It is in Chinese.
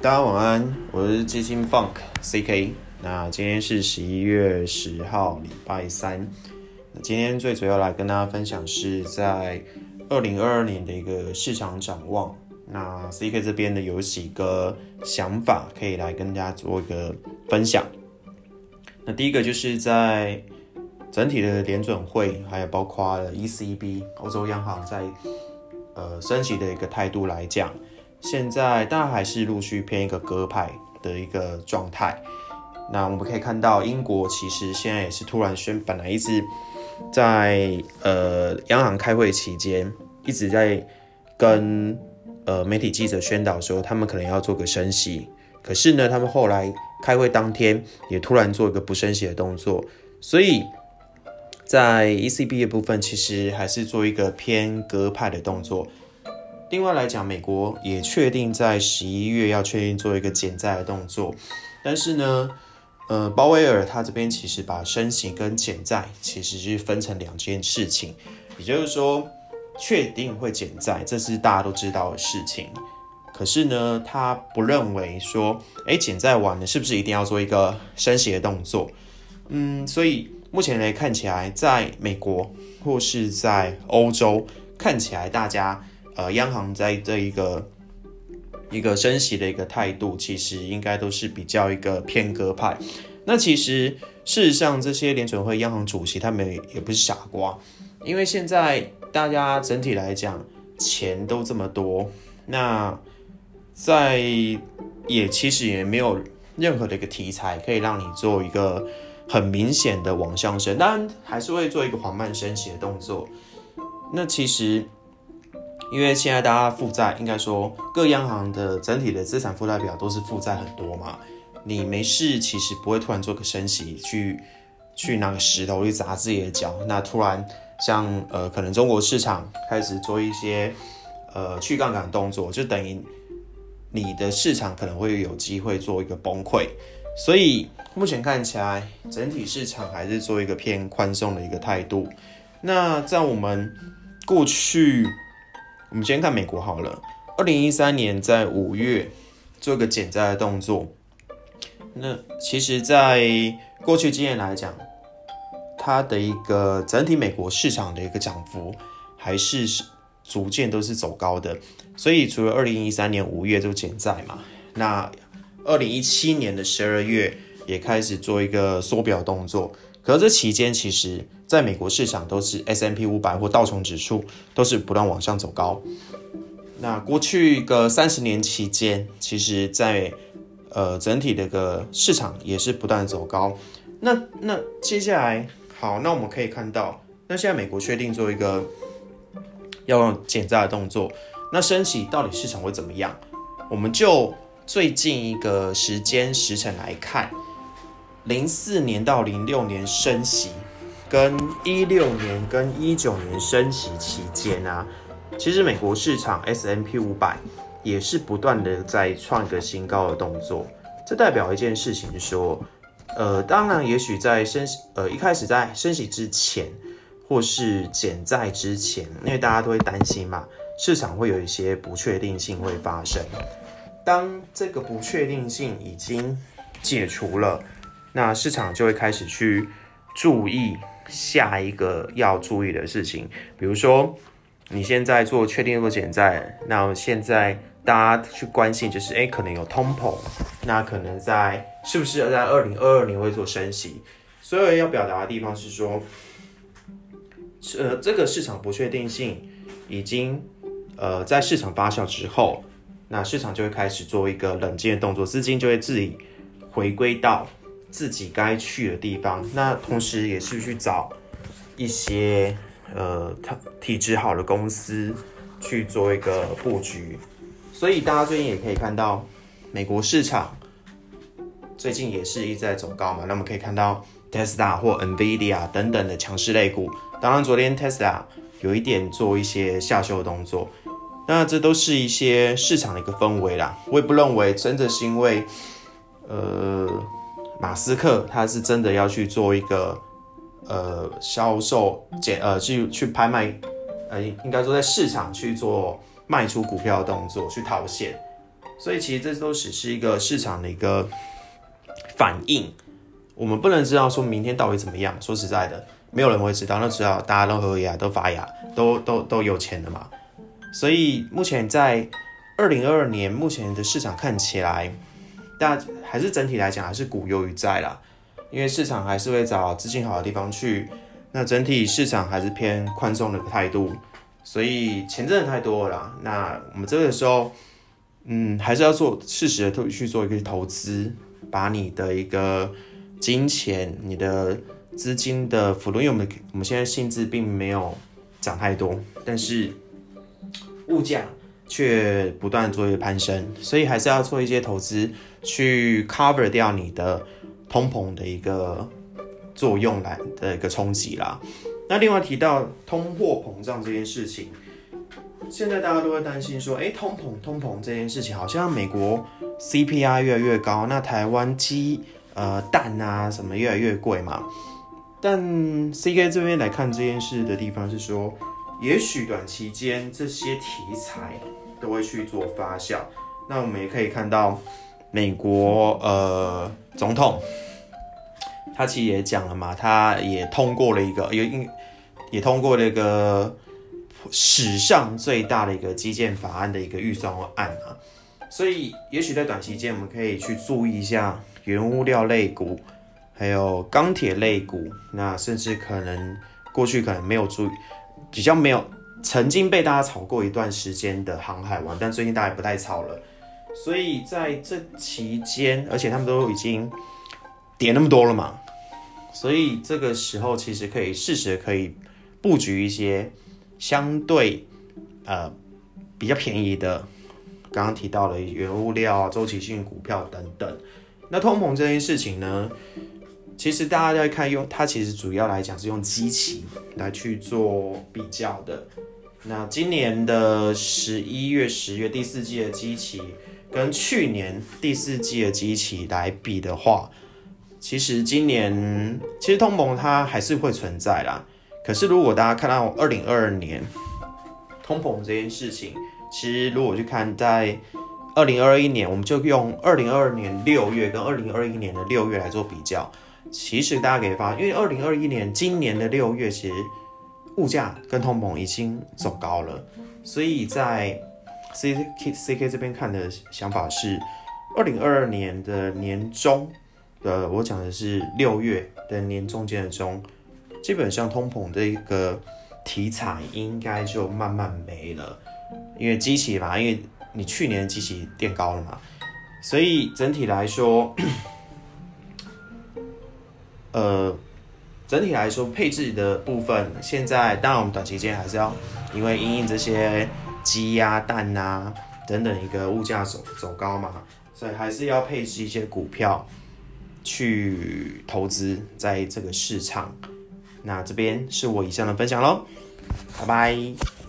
大家晚安，我是基金 Funk CK。那今天是十一月十号，礼拜三。那今天最主要来跟大家分享是在二零二二年的一个市场展望。那 CK 这边呢有几个想法可以来跟大家做一个分享。那第一个就是在整体的联准会，还有包括 ECB 欧洲央行在呃升息的一个态度来讲，现在当然还是陆续偏一个鸽派的一个状态。那我们可以看到，英国其实现在也是突然宣，本来一直在呃央行开会期间一直在跟呃媒体记者宣导说，他们可能要做个升息。可是呢，他们后来开会当天也突然做一个不升息的动作，所以在 ECB 的部分其实还是做一个偏鸽派的动作。另外来讲，美国也确定在十一月要确定做一个减债的动作，但是呢，呃，鲍威尔他这边其实把升息跟减债其实是分成两件事情，也就是说，确定会减债，这是大家都知道的事情。可是呢，他不认为说，哎，减债完了是不是一定要做一个升息的动作？嗯，所以目前来看起来，在美国或是在欧洲，看起来大家呃，央行在这一个。一个升息的一个态度，其实应该都是比较一个偏鸽派。那其实事实上，这些联准会央行主席他们也不是傻瓜，因为现在大家整体来讲钱都这么多，那在也其实也没有任何的一个题材可以让你做一个很明显的往上升，当然还是会做一个缓慢升息的动作。那其实。因为现在大家负债，应该说各央行的整体的资产负债表都是负债很多嘛。你没事，其实不会突然做个升息，去去拿个石头去砸自己的脚。那突然像呃，可能中国市场开始做一些呃去杠杆动作，就等于你的市场可能会有机会做一个崩溃。所以目前看起来，整体市场还是做一个偏宽松的一个态度。那在我们过去。我们先看美国好了。二零一三年在五月做个减债的动作，那其实，在过去经验来讲，它的一个整体美国市场的一个涨幅还是逐渐都是走高的。所以，除了二零一三年五月就减债嘛，那二零一七年的十二月也开始做一个缩表动作。可是这期间，其实在美国市场都是 S M P 五百或道琼指数都是不断往上走高。那过去个三十年期间，其实在呃整体的个市场也是不断走高。那那接下来好，那我们可以看到，那现在美国确定做一个要用减债的动作，那升息到底市场会怎么样？我们就最近一个时间时辰来看。零四年到零六年升息，跟一六年跟一九年升息期间啊，其实美国市场 S M P 五百也是不断的在创一个新高的动作。这代表一件事情，说，呃，当然，也许在升呃一开始在升息之前，或是减债之前，因为大家都会担心嘛，市场会有一些不确定性会发生。当这个不确定性已经解除了。那市场就会开始去注意下一个要注意的事情，比如说你现在做确定做减债，那现在大家去关心就是，哎，可能有通膨，那可能在是不是在二零二二年会做升息？所以要表达的地方是说，呃，这个市场不确定性已经呃在市场发酵之后，那市场就会开始做一个冷静的动作，资金就会自己回归到。自己该去的地方，那同时也是去找一些呃体质好的公司去做一个布局。所以大家最近也可以看到，美国市场最近也是一直在走高嘛。那我们可以看到 Tesla 或 Nvidia 等等的强势类股。当然，昨天 Tesla 有一点做一些下修的动作。那这都是一些市场的一个氛围啦。我也不认为真的是因为呃。马斯克他是真的要去做一个呃销售减呃去去拍卖呃应该说在市场去做卖出股票的动作去套现，所以其实这都只是一个市场的一个反应，我们不能知道说明天到底怎么样。说实在的，没有人会知道，那只要大家都合牙、都发芽、都都都有钱的嘛。所以目前在二零二二年，目前的市场看起来，大还是整体来讲还是股优于债啦，因为市场还是会找资金好的地方去。那整体市场还是偏宽松的态度，所以钱真的太多了。那我们这个时候，嗯，还是要做适时的去做一个投资，把你的一个金钱、你的资金的幅度，因为我们我们现在薪资并没有涨太多，但是物价却不断做一个攀升，所以还是要做一些投资去 cover 掉你的通膨的一个。作用来的一个冲击啦。那另外提到通货膨胀这件事情，现在大家都会担心说，哎，通膨通膨这件事情，好像美国 CPI 越来越高，那台湾鸡呃蛋啊什么越来越贵嘛。但 CK 这边来看这件事的地方是说，也许短期间这些题材都会去做发酵。那我们也可以看到美国呃总统。他其实也讲了嘛，他也通过了一个，也也通过了一个史上最大的一个基建法案的一个预算案啊，所以也许在短期间我们可以去注意一下原物料类股，还有钢铁类股，那甚至可能过去可能没有注意，比较没有曾经被大家炒过一段时间的航海王，但最近大家不太炒了，所以在这期间，而且他们都已经跌那么多了嘛。所以这个时候其实可以适时可以布局一些相对呃比较便宜的，刚刚提到的原物料、周期性股票等等。那通膨这件事情呢，其实大家在看用它其实主要来讲是用基期来去做比较的。那今年的十一月、十月第四季的基期跟去年第四季的基期来比的话。其实今年其实通膨它还是会存在啦。可是如果大家看到二零二二年通膨这件事情，其实如果去看在二零二一年，我们就用二零二二年六月跟二零二一年的六月来做比较。其实大家可以发现，因为二零二一年今年的六月，其实物价跟通膨已经走高了，所以在 C K C K 这边看的想法是，二零二二年的年中。呃，我讲的是六月的年中间的中，基本上通膨这一个题材应该就慢慢没了，因为机器嘛，因为你去年机器垫高了嘛，所以整体来说，呃，整体来说配置的部分，现在当然我们短期间还是要，因为因应这些鸡鸭蛋啊等等一个物价走走高嘛，所以还是要配置一些股票。去投资在这个市场，那这边是我以上的分享喽，拜拜。